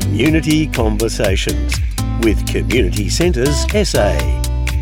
Community Conversations with Community Centres SA.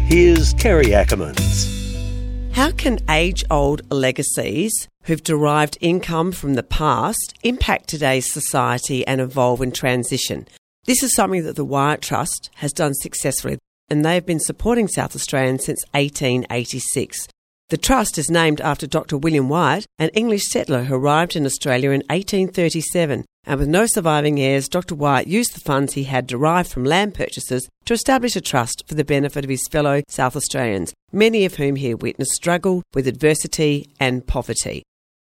Here's Kerry Ackermans. How can age old legacies who've derived income from the past impact today's society and evolve and transition? This is something that the Wyatt Trust has done successfully, and they've been supporting South Australians since 1886. The trust is named after Dr. William Wyatt, an English settler who arrived in Australia in 1837. And with no surviving heirs, Dr. Wyatt used the funds he had derived from land purchases to establish a trust for the benefit of his fellow South Australians, many of whom he witnessed struggle with adversity and poverty.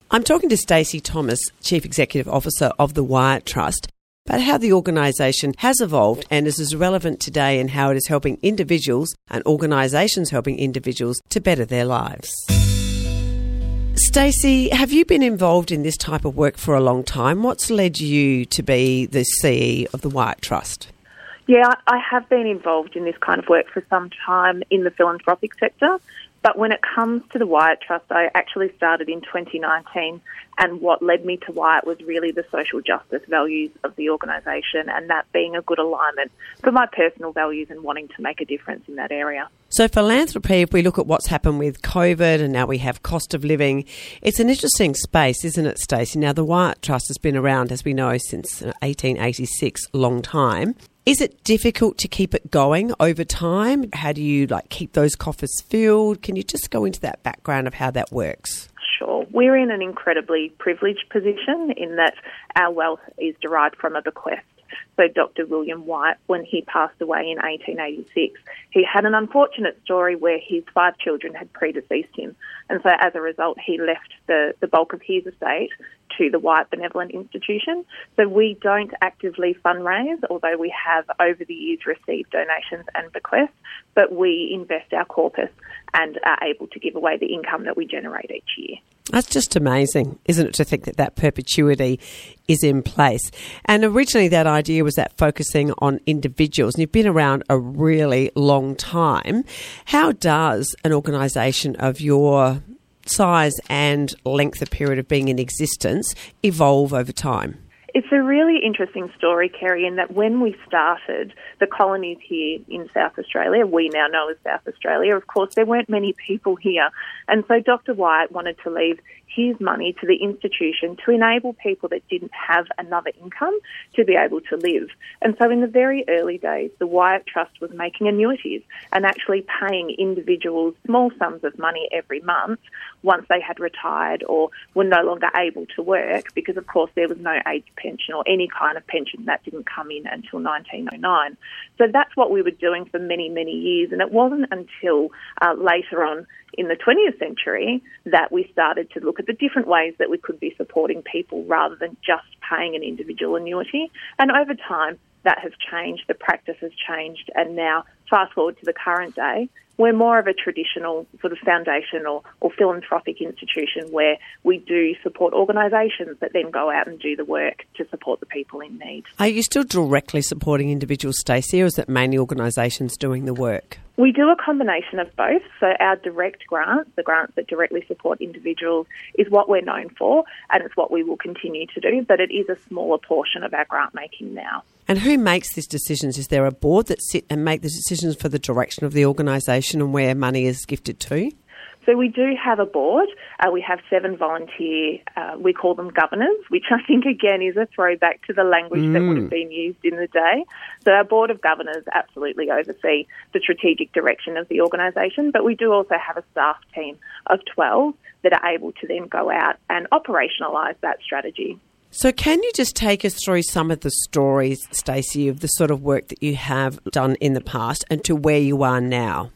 I'm talking to Stacey Thomas, Chief Executive Officer of the Wyatt Trust, about how the organisation has evolved and is as relevant today and how it is helping individuals and organisations helping individuals to better their lives. Stacey, have you been involved in this type of work for a long time? What's led you to be the CE of the Wyatt Trust? Yeah, I have been involved in this kind of work for some time in the philanthropic sector. But when it comes to the Wyatt Trust, I actually started in 2019, and what led me to Wyatt was really the social justice values of the organisation, and that being a good alignment for my personal values and wanting to make a difference in that area. So, philanthropy, if we look at what's happened with COVID and now we have cost of living, it's an interesting space, isn't it, Stacey? Now, the Wyatt Trust has been around, as we know, since 1886, long time. Is it difficult to keep it going over time? How do you like keep those coffers filled? Can you just go into that background of how that works? Sure. We're in an incredibly privileged position in that our wealth is derived from a bequest. So Dr. William Wyatt, when he passed away in 1886, he had an unfortunate story where his five children had predeceased him. And so as a result, he left the, the bulk of his estate to the Wyatt Benevolent Institution. So we don't actively fundraise, although we have over the years received donations and bequests, but we invest our corpus and are able to give away the income that we generate each year. That's just amazing, isn't it, to think that that perpetuity is in place? And originally, that idea was that focusing on individuals, and you've been around a really long time. How does an organisation of your size and length of period of being in existence evolve over time? It's a really interesting story, Kerry, in that when we started the colonies here in South Australia, we now know as South Australia, of course, there weren't many people here. And so Dr. Wyatt wanted to leave his money to the institution to enable people that didn't have another income to be able to live. And so in the very early days, the Wyatt Trust was making annuities and actually paying individuals small sums of money every month once they had retired or were no longer able to work because, of course, there was no age pension or any kind of pension that didn't come in until 1909. So that's what we were doing for many, many years. And it wasn't until uh, later on in the 20th century that we started to look at the different ways that we could be supporting people rather than just paying an individual annuity. And over time, that has changed, the practice has changed, and now fast forward to the current day, we're more of a traditional sort of foundation or, or philanthropic institution where we do support organisations that then go out and do the work to support the people in need. Are you still directly supporting individuals, Stacey, or is it mainly organisations doing the work? We do a combination of both. So our direct grants, the grants that directly support individuals, is what we're known for, and it's what we will continue to do. But it is a smaller portion of our grant making now. And who makes these decisions? Is there a board that sit and make the decisions for the direction of the organisation and where money is gifted to? So we do have a board. Uh, we have seven volunteer, uh, we call them governors, which I think again is a throwback to the language mm. that would have mm. been used in the day. So our board of governors absolutely oversee the strategic direction of the organisation, but we do also have a staff team of 12 that are able to then go out and operationalise that strategy. So, can you just take us through some of the stories, Stacey, of the sort of work that you have done in the past and to where you are now?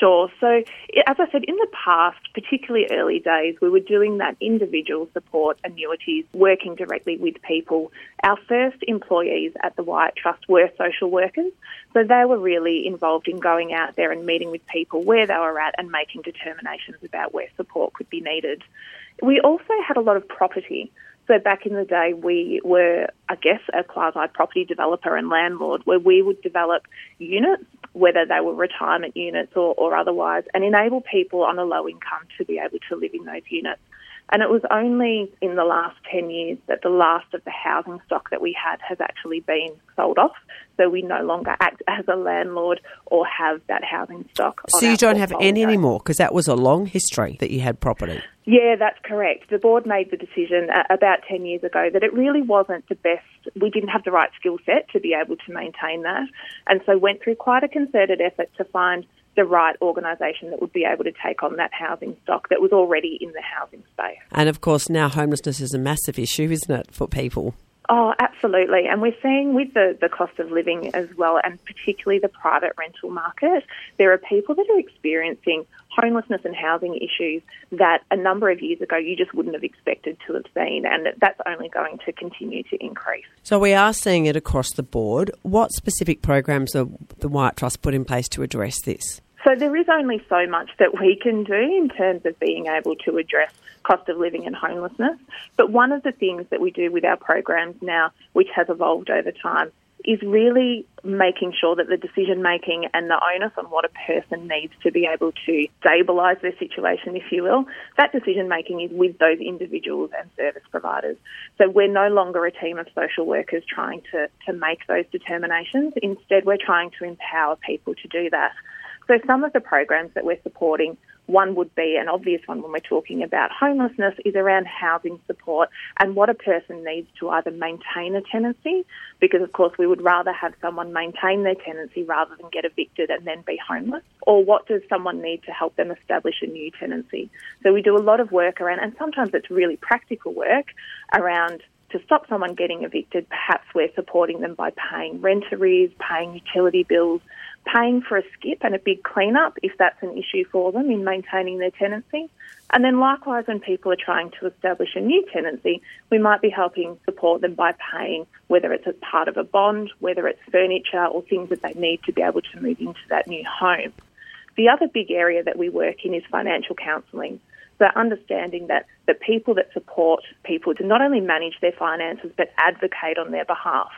Sure. So, as I said, in the past, particularly early days, we were doing that individual support annuities, working directly with people. Our first employees at the Wyatt Trust were social workers. So, they were really involved in going out there and meeting with people where they were at and making determinations about where support could be needed. We also had a lot of property. So back in the day, we were, I guess, a quasi property developer and landlord where we would develop units, whether they were retirement units or, or otherwise, and enable people on a low income to be able to live in those units. And it was only in the last 10 years that the last of the housing stock that we had has actually been sold off. So we no longer act as a landlord or have that housing stock. So you don't have any anymore because that was a long history that you had property. Yeah, that's correct. The board made the decision uh, about 10 years ago that it really wasn't the best, we didn't have the right skill set to be able to maintain that. And so went through quite a concerted effort to find the right organisation that would be able to take on that housing stock that was already in the housing space. And of course, now homelessness is a massive issue, isn't it, for people? Oh, absolutely. And we're seeing with the, the cost of living as well, and particularly the private rental market, there are people that are experiencing homelessness and housing issues that a number of years ago you just wouldn't have expected to have seen, and that's only going to continue to increase. So we are seeing it across the board. What specific programs are the Wyatt Trust put in place to address this? So there is only so much that we can do in terms of being able to address cost of living and homelessness. But one of the things that we do with our programs now, which has evolved over time, is really making sure that the decision making and the onus on what a person needs to be able to stabilise their situation, if you will, that decision making is with those individuals and service providers. So we're no longer a team of social workers trying to, to make those determinations. Instead, we're trying to empower people to do that. So some of the programs that we're supporting, one would be an obvious one when we're talking about homelessness, is around housing support and what a person needs to either maintain a tenancy, because of course we would rather have someone maintain their tenancy rather than get evicted and then be homeless, or what does someone need to help them establish a new tenancy. So we do a lot of work around, and sometimes it's really practical work around to stop someone getting evicted, perhaps we're supporting them by paying rent arrears, paying utility bills, paying for a skip and a big clean-up if that's an issue for them in maintaining their tenancy. And then likewise, when people are trying to establish a new tenancy, we might be helping support them by paying, whether it's as part of a bond, whether it's furniture or things that they need to be able to move into that new home. The other big area that we work in is financial counselling. So understanding that the people that support people to not only manage their finances but advocate on their behalf.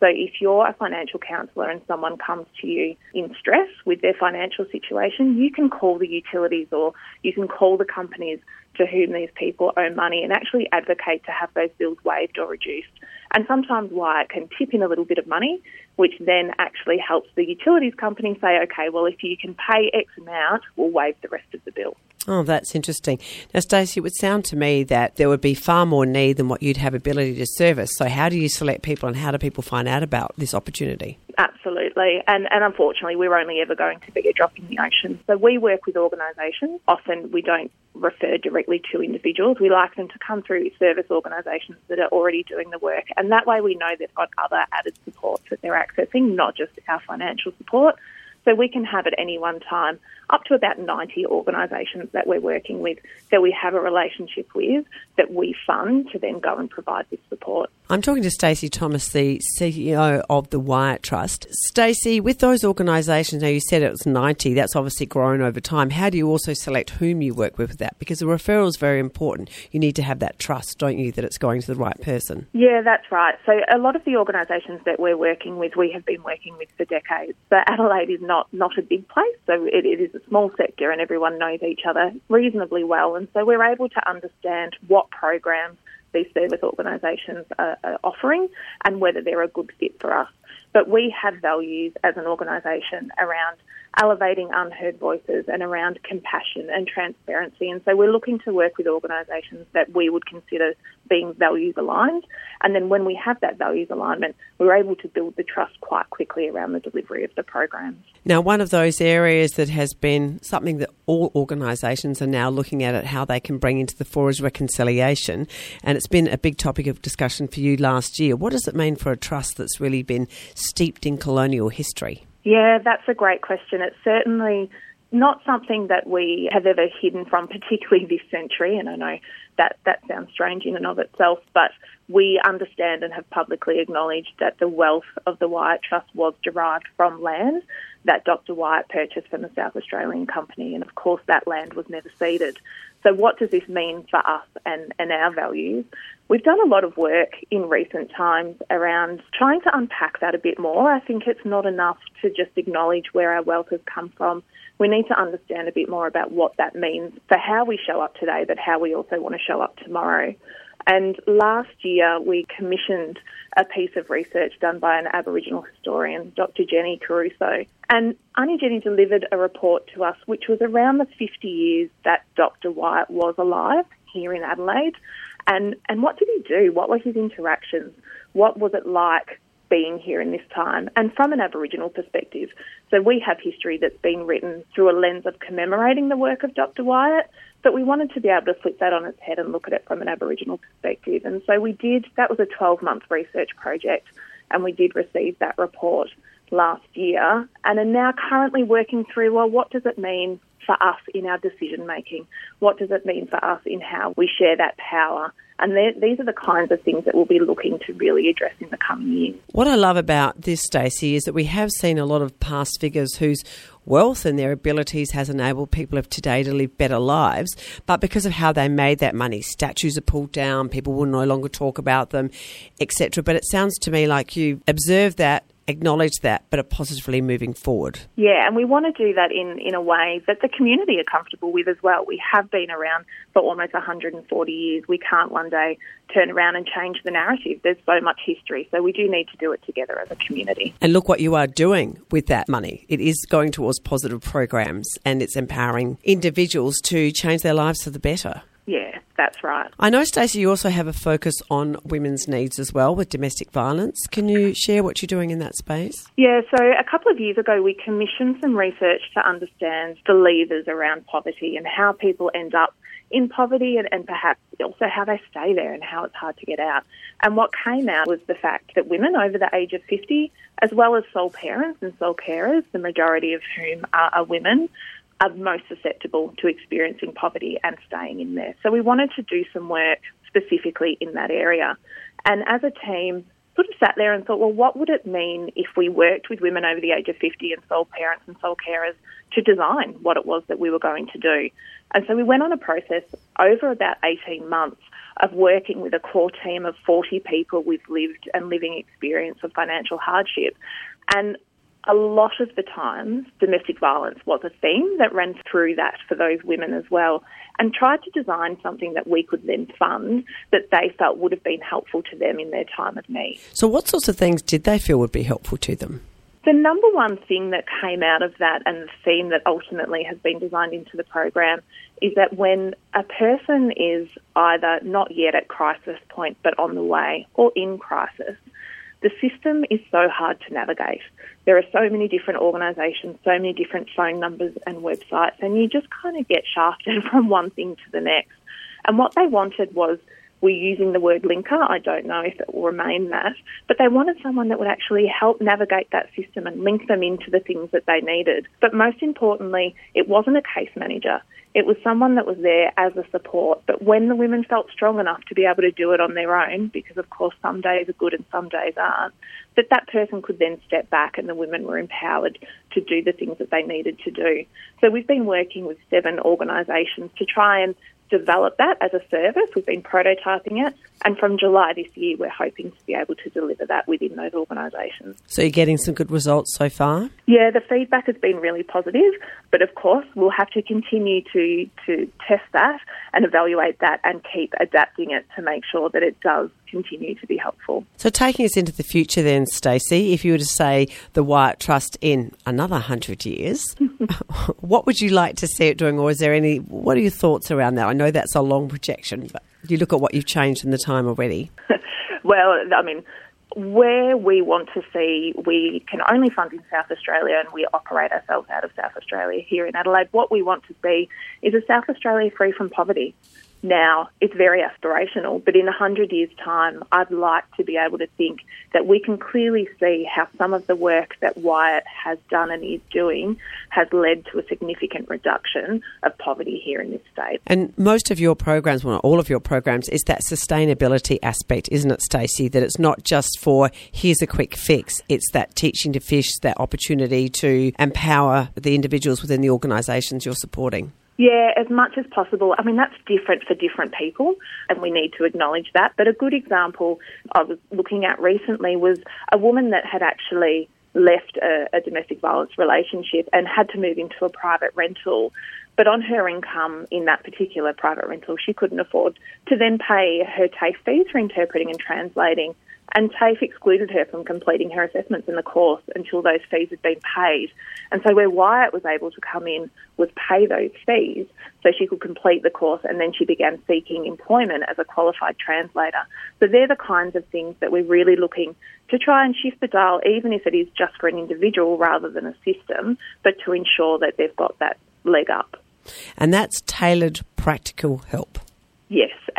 So if you're a financial counsellor and someone comes to you in stress with their financial situation, you can call the utilities or you can call the companies to whom these people owe money and actually advocate to have those bills waived or reduced. And sometimes Wyatt can tip in a little bit of money, which then actually helps the utilities company say, okay, well, if you can pay X amount, we'll waive the rest of the bill. Oh, that's interesting. Now, Stacey, it would sound to me that there would be far more need than what you'd have ability to service. So, how do you select people and how do people find out about this opportunity? Absolutely. And, and unfortunately, we're only ever going to be a drop in the ocean. So, we work with organisations. Often, we don't refer directly to individuals. We like them to come through service organisations that are already doing the work. And that way, we know they've got other added supports that they're accessing, not just our financial support. So we can have at any one time up to about 90 organisations that we're working with that we have a relationship with that we fund to then go and provide this support. I'm talking to Stacey Thomas, the CEO of the Wyatt Trust. Stacey, with those organisations, now you said it was 90, that's obviously grown over time. How do you also select whom you work with with that? Because the referral is very important. You need to have that trust, don't you, that it's going to the right person? Yeah, that's right. So a lot of the organisations that we're working with, we have been working with for decades. But Adelaide is not, not a big place, so it, it is small sector and everyone knows each other reasonably well. And so we're able to understand what programs these service organisations are, are offering and whether they're a good fit for us. But we have values as an organisation around elevating unheard voices and around compassion and transparency. And so we're looking to work with organisations that we would consider being values aligned. And then when we have that values alignment, we're able to build the trust quite quickly around the delivery of the programs. Now, one of those areas that has been something that all organisations are now looking at, at how they can bring into the fore is reconciliation. And it's been a big topic of discussion for you last year. What does it mean for a trust that's really been steeped in colonial history? Yeah, that's a great question. It's certainly not something that we have ever hidden from, particularly this century. And I know that that sounds strange in and of itself, but we understand and have publicly acknowledged that the wealth of the Wyatt Trust was derived from land that Dr. Wyatt purchased from the South Australian Company. And of course, that land was never ceded. So, what does this mean for us and, and our values? We've done a lot of work in recent times around trying to unpack that a bit more. I think it's not enough to just acknowledge where our wealth has come from. We need to understand a bit more about what that means for how we show up today, but how we also want to show up tomorrow. And last year, we commissioned a piece of research done by an Aboriginal historian, Dr. Jenny Caruso. And Aunty Jenny delivered a report to us, which was around the 50 years that Dr. Wyatt was alive here in Adelaide. And, and what did he do? What were his interactions? What was it like being here in this time? And from an Aboriginal perspective. So we have history that's been written through a lens of commemorating the work of Dr. Wyatt, but we wanted to be able to flip that on its head and look at it from an Aboriginal perspective. And so we did, that was a 12 month research project, and we did receive that report last year and are now currently working through well, what does it mean for us in our decision making? What does it mean for us in how we share that power? And these are the kinds of things that we'll be looking to really address in the coming years. What I love about this, Stacey, is that we have seen a lot of past figures whose wealth and their abilities has enabled people of today to live better lives. But because of how they made that money, statues are pulled down, people will no longer talk about them, etc. But it sounds to me like you observed that acknowledge that, but are positively moving forward. Yeah, and we want to do that in, in a way that the community are comfortable with as well. We have been around for almost 140 years. We can't one day turn around and change the narrative. There's so much history, so we do need to do it together as a community. And look what you are doing with that money. It is going towards positive programs and it's empowering individuals to change their lives for the better. Yeah, that's right. I know, Stacey, you also have a focus on women's needs as well with domestic violence. Can you share what you're doing in that space? Yeah, so a couple of years ago, we commissioned some research to understand the levers around poverty and how people end up in poverty and, and perhaps also how they stay there and how it's hard to get out. And what came out was the fact that women over the age of 50, as well as sole parents and sole carers, the majority of whom are, are women, are most susceptible to experiencing poverty and staying in there. So we wanted to do some work specifically in that area. And as a team, sort of sat there and thought, well, what would it mean if we worked with women over the age of 50 and sole parents and sole carers to design what it was that we were going to do? And so we went on a process over about 18 months of working with a core team of 40 people with lived and living experience of financial hardship. And a lot of the times, domestic violence was a theme that ran through that for those women as well, and tried to design something that we could then fund that they felt would have been helpful to them in their time of need. So, what sorts of things did they feel would be helpful to them? The number one thing that came out of that and the theme that ultimately has been designed into the program is that when a person is either not yet at crisis point but on the way or in crisis, the system is so hard to navigate. There are so many different organisations, so many different phone numbers and websites, and you just kind of get shafted from one thing to the next. And what they wanted was we're using the word linker. I don't know if it will remain that, but they wanted someone that would actually help navigate that system and link them into the things that they needed. But most importantly, it wasn't a case manager. It was someone that was there as a support. But when the women felt strong enough to be able to do it on their own, because of course some days are good and some days aren't, that that person could then step back and the women were empowered to do the things that they needed to do. So we've been working with seven organisations to try and develop that as a service. We've been prototyping it, and from July this year, we're hoping to be able to deliver that within those organisations. So you're getting some good results so far? Yeah, the feedback has been really positive, but of course, we'll have to continue to, to test that and evaluate that and keep adapting it to make sure that it does continue to be helpful. So, taking us into the future, then, Stacey, if you were to say the Wyatt Trust in another hundred years, hmm. what would you like to see it doing, or is there any? What are your thoughts around that? I know that's a long projection, but you look at what you've changed in the time already. well, I mean, where we want to see, we can only fund in South Australia and we operate ourselves out of South Australia here in Adelaide. What we want to see is a South Australia free from poverty now. It's very aspirational, but in a hundred years' time, I'd like to be able to think that we can clearly see how some of the work that Wyatt has done and is doing has led to a significant reduction of poverty here in this state. And most of your programs, well, all of your programs, is that sustainability aspect, isn't it, Stacey? That it's not just for here's a quick fix, it's that teaching to fish, that opportunity to empower the individuals within the organisations you're supporting. Yeah, as much as possible. I mean, that's different for different people, and we need to acknowledge that. But a good example I was looking at recently was a woman that had actually left a, a domestic violence relationship and had to move into a private rental. But on her income in that particular private rental, she couldn't afford to then pay her TAFE fees for interpreting and translating and TAFE excluded her from completing her assessments in the course until those fees had been paid. And so where Wyatt was able to come in was pay those fees so she could complete the course and then she began seeking employment as a qualified translator. So they're the kinds of things that we're really looking to try and shift the dial, even if it is just for an individual rather than a system, but to ensure that they've got that leg up. And that's tailored practical help.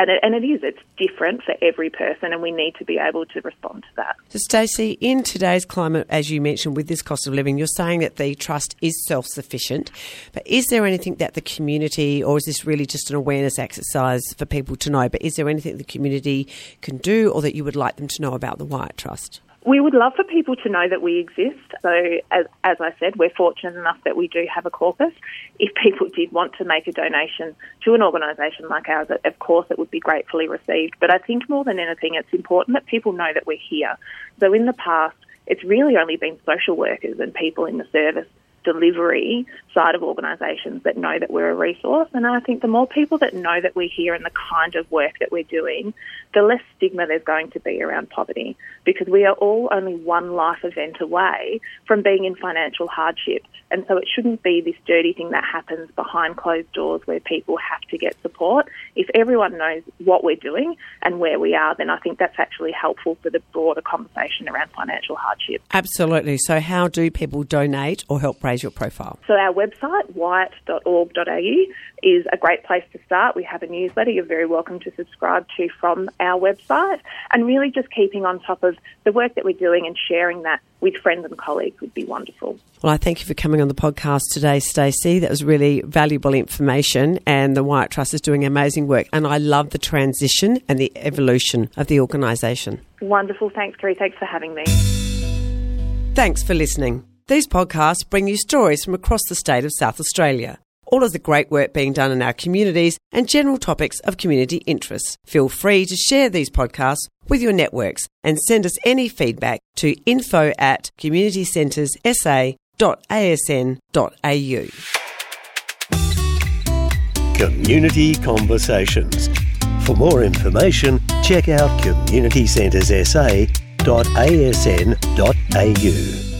And it, and it is. It's different for every person, and we need to be able to respond to that. So, Stacey, in today's climate, as you mentioned, with this cost of living, you're saying that the trust is self sufficient. But is there anything that the community, or is this really just an awareness exercise for people to know? But is there anything the community can do, or that you would like them to know about the Wyatt Trust? We would love for people to know that we exist. So, as, as I said, we're fortunate enough that we do have a corpus. If people did want to make a donation to an organisation like ours, of course it would be gratefully received. But I think more than anything, it's important that people know that we're here. So, in the past, it's really only been social workers and people in the service delivery side of organisations that know that we're a resource. And I think the more people that know that we're here and the kind of work that we're doing, the less stigma there's going to be around poverty because we are all only one life event away from being in financial hardship. And so it shouldn't be this dirty thing that happens behind closed doors where people have to get support. If everyone knows what we're doing and where we are, then I think that's actually helpful for the broader conversation around financial hardship. Absolutely. So, how do people donate or help raise your profile? So, our website, wyatt.org.au, is a great place to start. We have a newsletter you're very welcome to subscribe to from our website, and really just keeping on top of the work that we're doing and sharing that with friends and colleagues would be wonderful. Well, I thank you for coming on the podcast today, Stacey. That was really valuable information, and the Wyatt Trust is doing amazing work. And I love the transition and the evolution of the organisation. Wonderful. Thanks, Kerry. Thanks for having me. Thanks for listening. These podcasts bring you stories from across the state of South Australia all of the great work being done in our communities, and general topics of community interest. Feel free to share these podcasts with your networks and send us any feedback to info at communitycenterssa.asn.au. Community Conversations. For more information, check out communitycenterssa.asn.au.